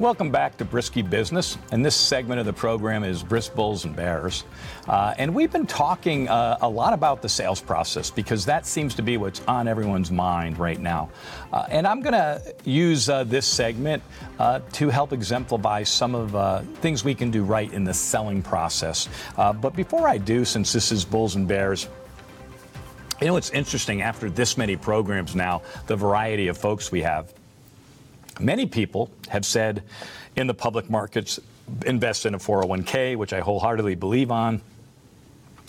Welcome back to Brisky Business, and this segment of the program is Brisk Bulls and Bears. Uh, and we've been talking uh, a lot about the sales process because that seems to be what's on everyone's mind right now. Uh, and I'm going to use uh, this segment uh, to help exemplify some of uh, things we can do right in the selling process. but before I do, since this is Bulls and Bears, you know, it's interesting after this many programs now, the variety of folks we have. Many people have said in the public markets, invest in a 401k, which I wholeheartedly believe on.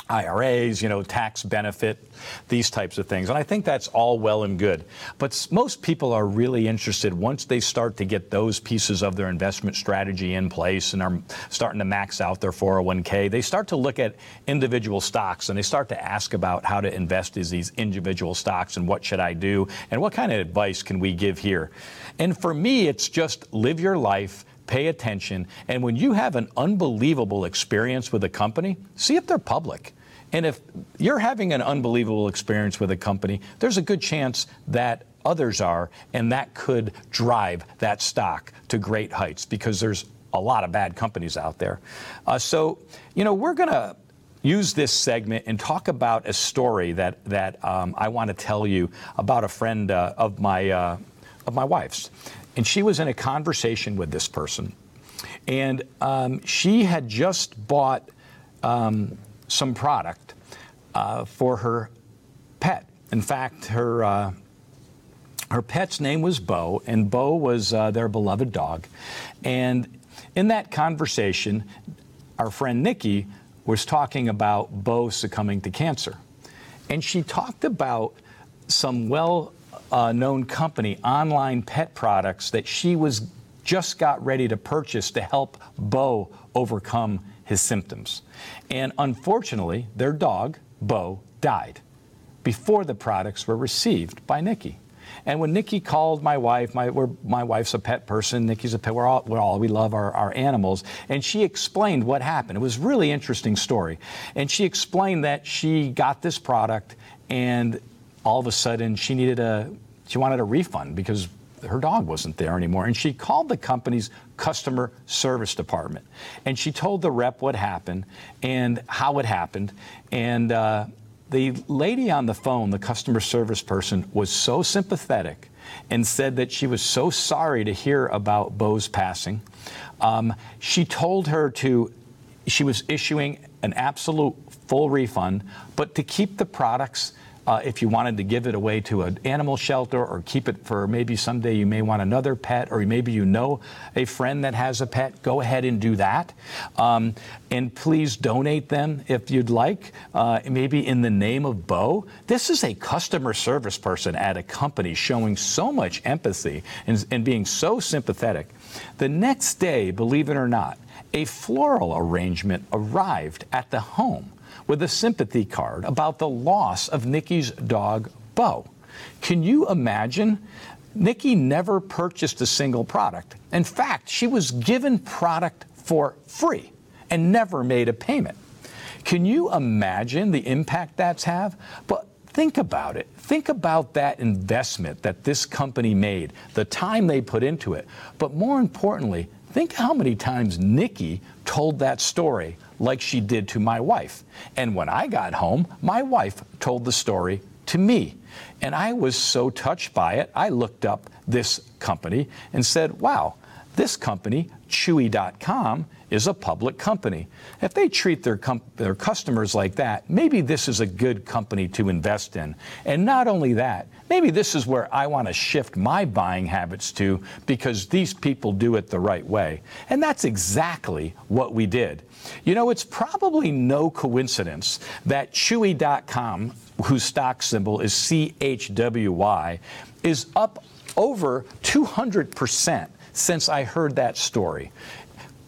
IRAs, you know, tax benefit, these types of things. And I think that's all well and good. But most people are really interested once they start to get those pieces of their investment strategy in place and are starting to max out their 401k, they start to look at individual stocks and they start to ask about how to invest in these individual stocks and what should I do and what kind of advice can we give here. And for me, it's just live your life pay attention. And when you have an unbelievable experience with a company, see if they're public. And if you're having an unbelievable experience with a company, there's a good chance that others are, and that could drive that stock to great heights because there's a lot of bad companies out there. Uh, so, you know, we're going to use this segment and talk about a story that that um, I want to tell you about a friend uh, of my uh, of my wife's, and she was in a conversation with this person, and um, she had just bought. Um, some product uh, for her pet. In fact, her uh, her pet's name was Bo, and Bo was uh, their beloved dog. And in that conversation, our friend Nikki was talking about Bo succumbing to cancer, and she talked about some well uh, known company online pet products that she was just got ready to purchase to help Bo overcome his symptoms. And unfortunately, their dog, Bo, died before the products were received by Nikki. And when Nikki called my wife, my, my wife's a pet person, Nikki's a pet, we're all, we're all we love our, our animals. And she explained what happened. It was really interesting story. And she explained that she got this product and all of a sudden she needed a, she wanted a refund because her dog wasn't there anymore. And she called the company's customer service department. And she told the rep what happened and how it happened. And uh, the lady on the phone, the customer service person, was so sympathetic and said that she was so sorry to hear about Bo's passing. Um, she told her to, she was issuing an absolute full refund, but to keep the products uh, if you wanted to give it away to an animal shelter or keep it for maybe someday you may want another pet or maybe you know a friend that has a pet, go ahead and do that. Um, and please donate them if you'd like, uh, maybe in the name of Bo. This is a customer service person at a company showing so much empathy and, and being so sympathetic. The next day, believe it or not, a floral arrangement arrived at the home with a sympathy card about the loss of Nikki's dog, Bo. Can you imagine? Nikki never purchased a single product. In fact, she was given product for free and never made a payment. Can you imagine the impact that's have? But think about it. Think about that investment that this company made, the time they put into it. But more importantly, think how many times Nikki told that story like she did to my wife. And when I got home, my wife told the story to me. And I was so touched by it, I looked up this company and said, wow, this company, Chewy.com, is a public company. If they treat their, com- their customers like that, maybe this is a good company to invest in. And not only that, maybe this is where I want to shift my buying habits to because these people do it the right way. And that's exactly what we did. You know, it's probably no coincidence that Chewy.com, whose stock symbol is CHWY, is up over 200% since I heard that story.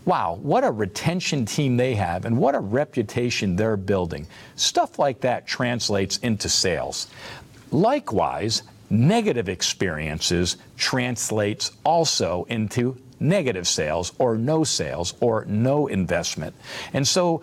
Wow, what a retention team they have and what a reputation they're building. Stuff like that translates into sales. Likewise, negative experiences translates also into negative sales or no sales or no investment. And so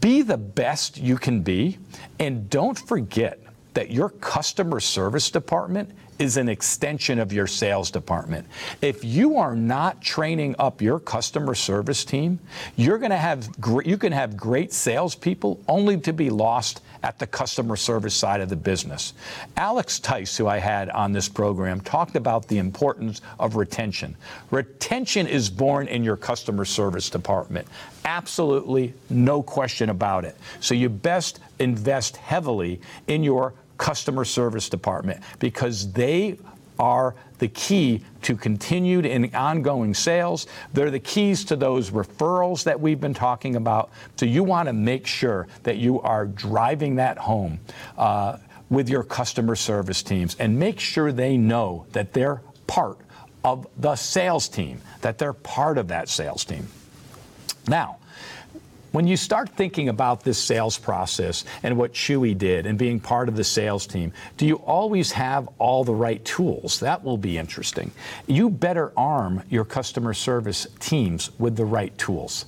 be the best you can be and don't forget that your customer service department is an extension of your sales department. If you are not training up your customer service team, you're going to have you can have great salespeople only to be lost at the customer service side of the business. Alex Tice, who I had on this program, talked about the importance of retention. Retention is born in your customer service department. Absolutely no question about it. So you best invest heavily in your customer service department because they are the key to continued and ongoing sales. They're the keys to those referrals that we've been talking about. So you want to make sure that you are driving that home uh, with your customer service teams and make sure they know that they're part of the sales team, that they're part of that sales team. Now, when you start thinking about this sales process and what Chewy did and being part of the sales team, do you always have all the right tools? That will be interesting. You better arm your customer service teams with the right tools.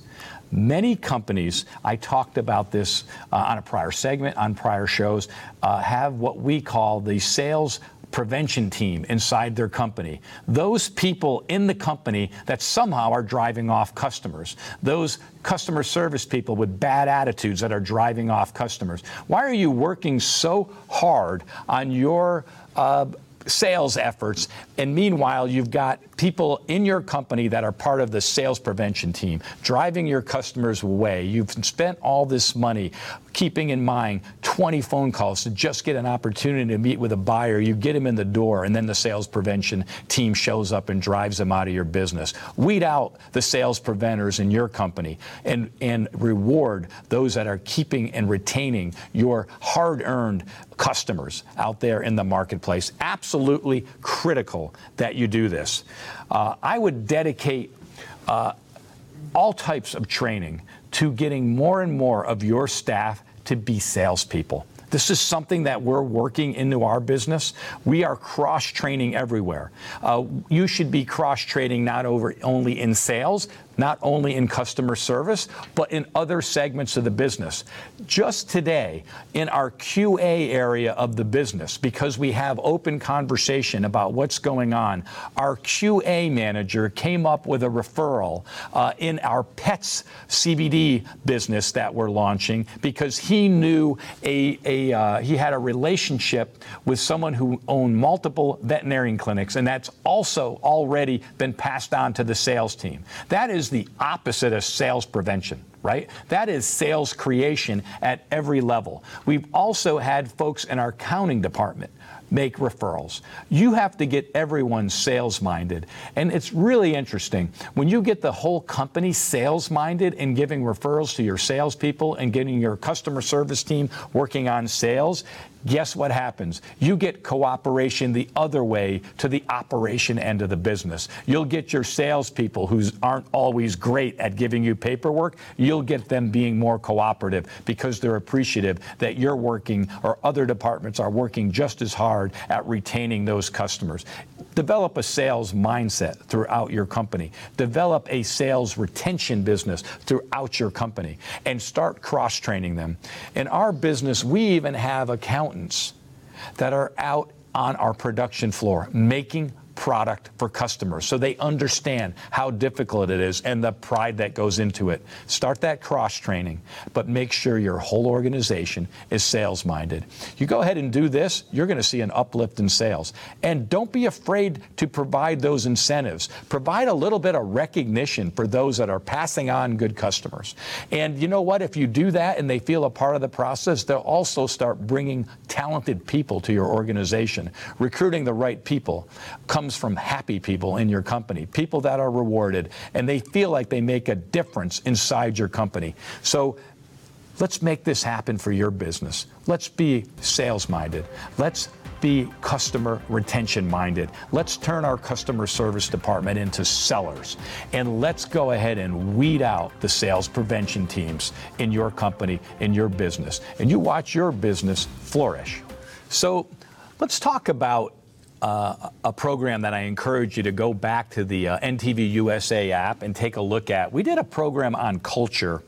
Many companies, I talked about this uh, on a prior segment, on prior shows, uh, have what we call the sales prevention team inside their company. Those people in the company that somehow are driving off customers. Those customer service people with bad attitudes that are driving off customers. Why are you working so hard on your uh, sales efforts. And meanwhile, you've got people in your company that are part of the sales prevention team driving your customers away. You've spent all this money keeping in mind 20 phone calls to just get an opportunity to meet with a buyer. You get them in the door, and then the sales prevention team shows up and drives them out of your business. Weed out the sales preventers in your company and, and reward those that are keeping and retaining your hard earned customers out there in the marketplace. Absolutely critical that you do this. Uh, I would dedicate uh, all types of training to getting more and more of your staff to be salespeople. This is something that we're working into our business. We are cross training everywhere. Uh, you should be cross training not over only in sales, not only in customer service, but in other segments of the business. Just today, in our QA area of the business, because we have open conversation about what's going on, our QA manager came up with a referral uh, in our pets CBD business that we're launching because he knew a, a uh, he had a relationship with someone who owned multiple veterinarian clinics, and that's also already been passed on to the sales team. That is is the opposite of sales prevention, right? That is sales creation at every level. We've also had folks in our accounting department make referrals. You have to get everyone sales minded. And it's really interesting. When you get the whole company sales minded and giving referrals to your salespeople and getting your customer service team working on sales, guess what happens? You get cooperation the other way to the operation end of the business. You'll get your salespeople who aren't always great at giving you paperwork, you'll get them being more cooperative because they're appreciative that you're working or other departments are working just as hard at retaining those customers. Develop a sales mindset throughout your company. Develop a sales retention business throughout your company and start cross training them. In our business, we even have accountants that are out on our production floor making product for customers so they understand how difficult it is and the pride that goes into it. Start that cross training, but make sure your whole organization is sales minded. You go ahead and do this, you're going to see an uplift in sales. And don't be afraid to provide those incentives. Provide a little bit of recognition for those that are passing on good customers. And you know what? If you do that and they feel a part of the process, they'll also start bringing talented people to your organization. Recruiting the right people. Come comes from happy people in your company, people that are rewarded, and they feel like they make a difference inside your company. So let's make this happen for your business. Let's be sales minded. Let's be customer retention minded. Let's turn our customer service department into sellers. And let's go ahead and weed out the sales prevention teams in your company, in your business. And you watch your business flourish. So let's talk about uh, a program that I encourage you to go back to the uh, NTV USA app and take a look at. We did a program on culture,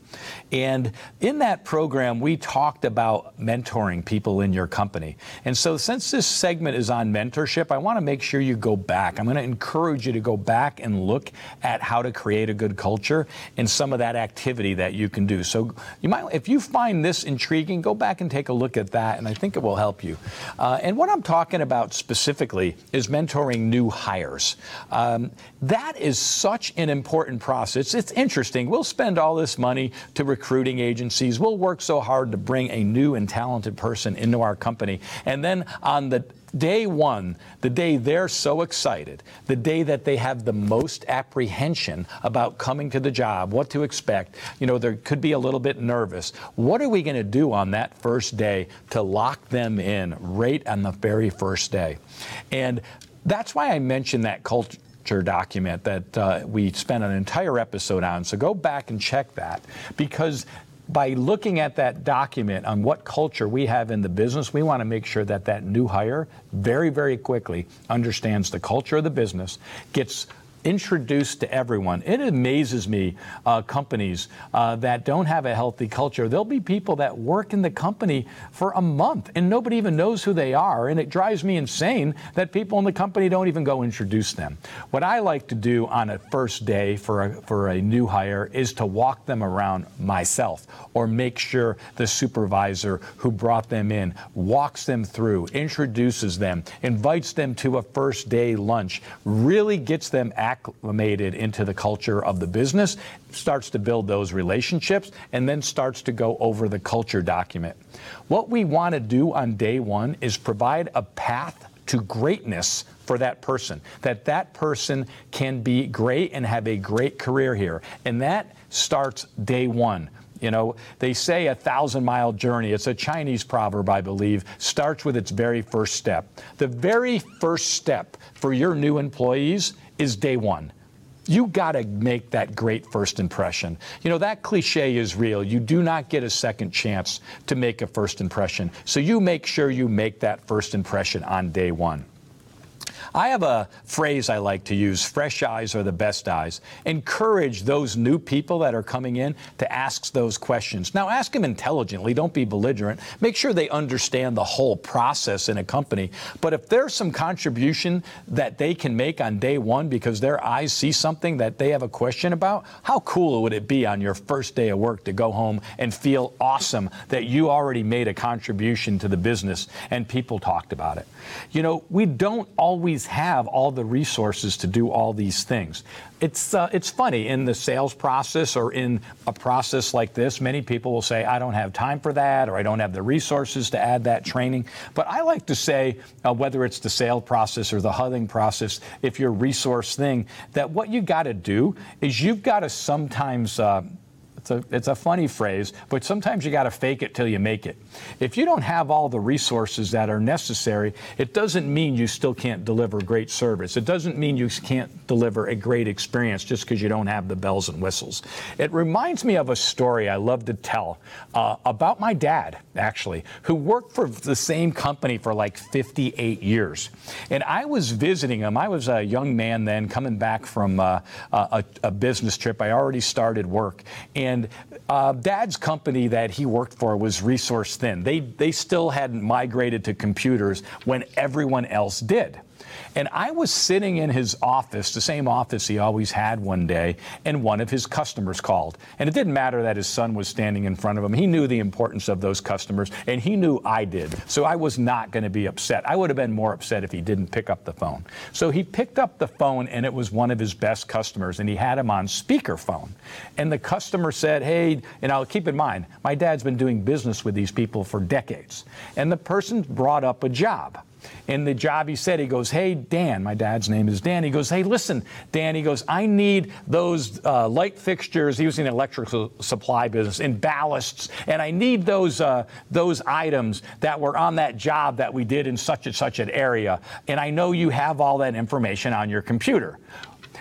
and in that program, we talked about mentoring people in your company. And so, since this segment is on mentorship, I want to make sure you go back. I'm going to encourage you to go back and look at how to create a good culture and some of that activity that you can do. So, you might, if you find this intriguing, go back and take a look at that, and I think it will help you. Uh, and what I'm talking about specifically is mentoring new hires. Um, that is such an important process. It's interesting. We'll spend all this money to recruiting agencies. We'll work so hard to bring a new and talented person into our company. And then on the day one, the day they're so excited, the day that they have the most apprehension about coming to the job, what to expect, you know, there could be a little bit nervous. What are we going to do on that first day to lock them in right on the very first day? And that's why I mentioned that culture document that uh, we spent an entire episode on. So go back and check that because by looking at that document on what culture we have in the business, we want to make sure that that new hire very, very quickly understands the culture of the business, gets introduced to everyone. It amazes me, uh, companies uh, that don't have a healthy culture. There'll be people that work in the company for a month and nobody even knows who they are. And it drives me insane that people in the company don't even go introduce them. What I like to do on a first day for a, for a new hire is to walk them around myself or make sure the supervisor who brought them in walks them through, introduces them, invites them to a first day lunch, really gets them acclimated into the culture of the business, starts to build those relationships, and then starts to go over the culture document. What we want to do on day one is provide a path to greatness for that person, that that person can be great and have a great career here. And that starts day one. You know, they say a thousand mile journey, it's a Chinese proverb, I believe, starts with its very first step. The very first step for your new employees is day one. You got to make that great first impression. You know, that cliche is real. You do not get a second chance to make a first impression. So you make sure you make that first impression on day one. I have a phrase I like to use fresh eyes are the best eyes. Encourage those new people that are coming in to ask those questions. Now, ask them intelligently, don't be belligerent. Make sure they understand the whole process in a company. But if there's some contribution that they can make on day one because their eyes see something that they have a question about, how cool would it be on your first day of work to go home and feel awesome that you already made a contribution to the business and people talked about it? You know, we don't always always have all the resources to do all these things. It's, uh, it's funny, in the sales process or in a process like this, many people will say, I don't have time for that, or I don't have the resources to add that training. But I like to say, uh, whether it's the sale process or the huddling process, if you're resource thing, that what you got to do is you've got to sometimes. Uh, it's a, it's a funny phrase, but sometimes you got to fake it till you make it. If you don't have all the resources that are necessary, it doesn't mean you still can't deliver great service. It doesn't mean you can't deliver a great experience just because you don't have the bells and whistles. It reminds me of a story I love to tell uh, about my dad, actually, who worked for the same company for like 58 years. And I was visiting him. I was a young man then coming back from uh, a, a business trip. I already started work. And and uh, Dad's company that he worked for was resource thin. They, they still hadn't migrated to computers when everyone else did. And I was sitting in his office, the same office he always had one day, and one of his customers called. And it didn't matter that his son was standing in front of him. He knew the importance of those customers, and he knew I did. So I was not going to be upset. I would have been more upset if he didn't pick up the phone. So he picked up the phone, and it was one of his best customers, and he had him on speakerphone. And the customer said, Hey, and I'll keep in mind, my dad's been doing business with these people for decades. And the person brought up a job. In the job he said, he goes, Hey, Dan, my dad's name is Dan. He goes, Hey, listen, Dan, he goes, I need those uh, light fixtures. He was in the electrical supply business, in ballasts, and I need those, uh, those items that were on that job that we did in such and such an area. And I know you have all that information on your computer.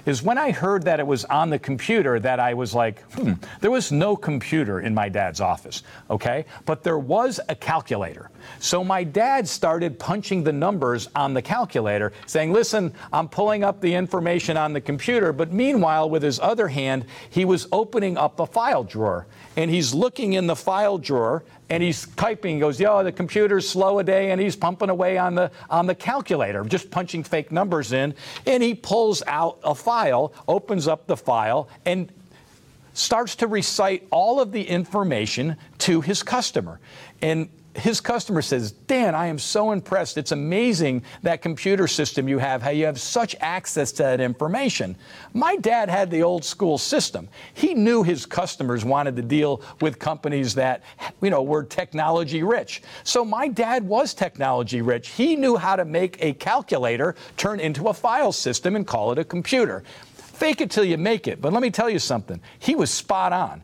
Is when I heard that it was on the computer that I was like, hmm, there was no computer in my dad's office, okay? But there was a calculator. So my dad started punching the numbers on the calculator, saying, listen, I'm pulling up the information on the computer. But meanwhile, with his other hand, he was opening up a file drawer. And he's looking in the file drawer and he's typing. He goes, "Yo, the computer's slow a day," and he's pumping away on the on the calculator, just punching fake numbers in. And he pulls out a file, opens up the file, and starts to recite all of the information to his customer. And his customer says, Dan, I am so impressed. It's amazing that computer system you have, how you have such access to that information. My dad had the old school system. He knew his customers wanted to deal with companies that, you know, were technology rich. So my dad was technology rich. He knew how to make a calculator turn into a file system and call it a computer. Fake it till you make it. But let me tell you something. He was spot on.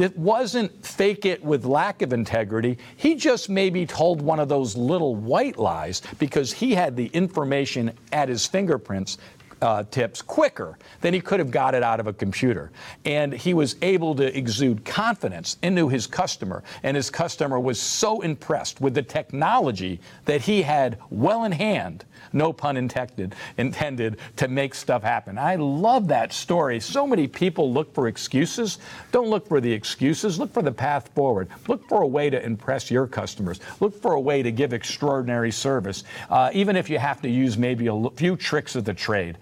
It wasn't fake it with lack of integrity. He just maybe told one of those little white lies because he had the information at his fingerprints uh, tips quicker than he could have got it out of a computer. And he was able to exude confidence into his customer. And his customer was so impressed with the technology that he had well in hand, no pun intended, intended to make stuff happen. I love that story. So many people look for excuses. Don't look for the excuses, look for the path forward. Look for a way to impress your customers. Look for a way to give extraordinary service, uh, even if you have to use maybe a few tricks of the trade.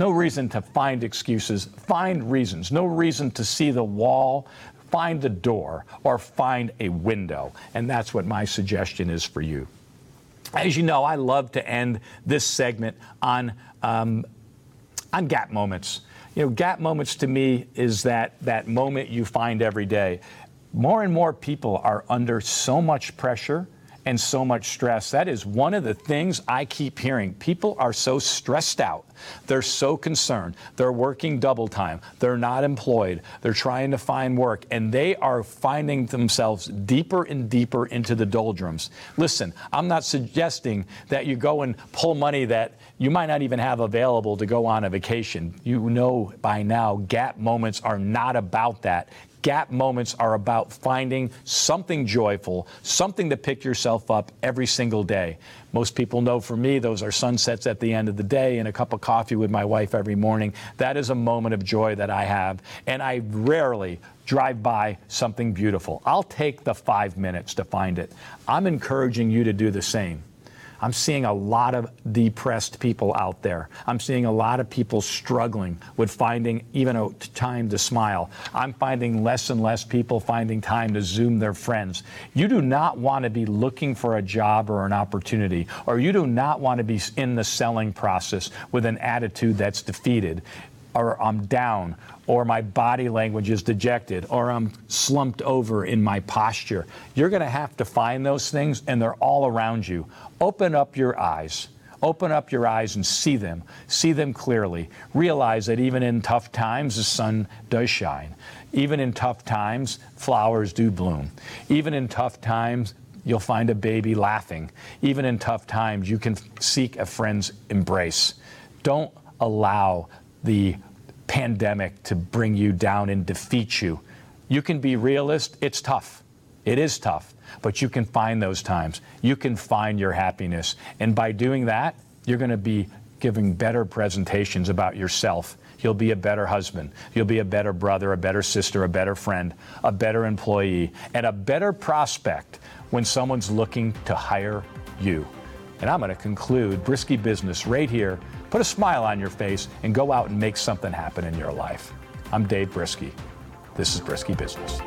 No reason to find excuses. Find reasons. No reason to see the wall, find the door, or find a window. And that's what my suggestion is for you. As you know, I love to end this segment on, um, on gap moments. You know, gap moments to me is that, that moment you find every day. More and more people are under so much pressure and so much stress. That is one of the things I keep hearing. People are so stressed out. They're so concerned. They're working double time. They're not employed. They're trying to find work, and they are finding themselves deeper and deeper into the doldrums. Listen, I'm not suggesting that you go and pull money that you might not even have available to go on a vacation. You know by now, gap moments are not about that. Gap moments are about finding something joyful, something to pick yourself up every single day. Most people know for me, those are sunsets at the end of the day and a cup of coffee with my wife every morning. That is a moment of joy that I have. And I rarely drive by something beautiful. I'll take the five minutes to find it. I'm encouraging you to do the same. I'm seeing a lot of depressed people out there. I'm seeing a lot of people struggling with finding even a time to smile. I'm finding less and less people finding time to Zoom their friends. You do not want to be looking for a job or an opportunity, or you do not want to be in the selling process with an attitude that's defeated or I'm down, or my body language is dejected, or I'm slumped over in my posture. You're going to have to find those things, and they're all around you. Open up your eyes. Open up your eyes and see them. See them clearly. Realize that even in tough times, the sun does shine. Even in tough times, flowers do bloom. Even in tough times, you'll find a baby laughing. Even in tough times, you can seek a friend's embrace. Don't allow the pandemic to bring you down and defeat you. You can be realist. It's tough. It is tough, but you can find those times. You can find your happiness. And by doing that, you're going to be giving better presentations about yourself. You'll be a better husband. You'll be a better brother, a better sister, a better friend, a better employee, and a better prospect when someone's looking to hire you. And I'm going to conclude Brisky Business right here Put a smile on your face and go out and make something happen in your life. I'm Dave Brisky. This is Brisky Business.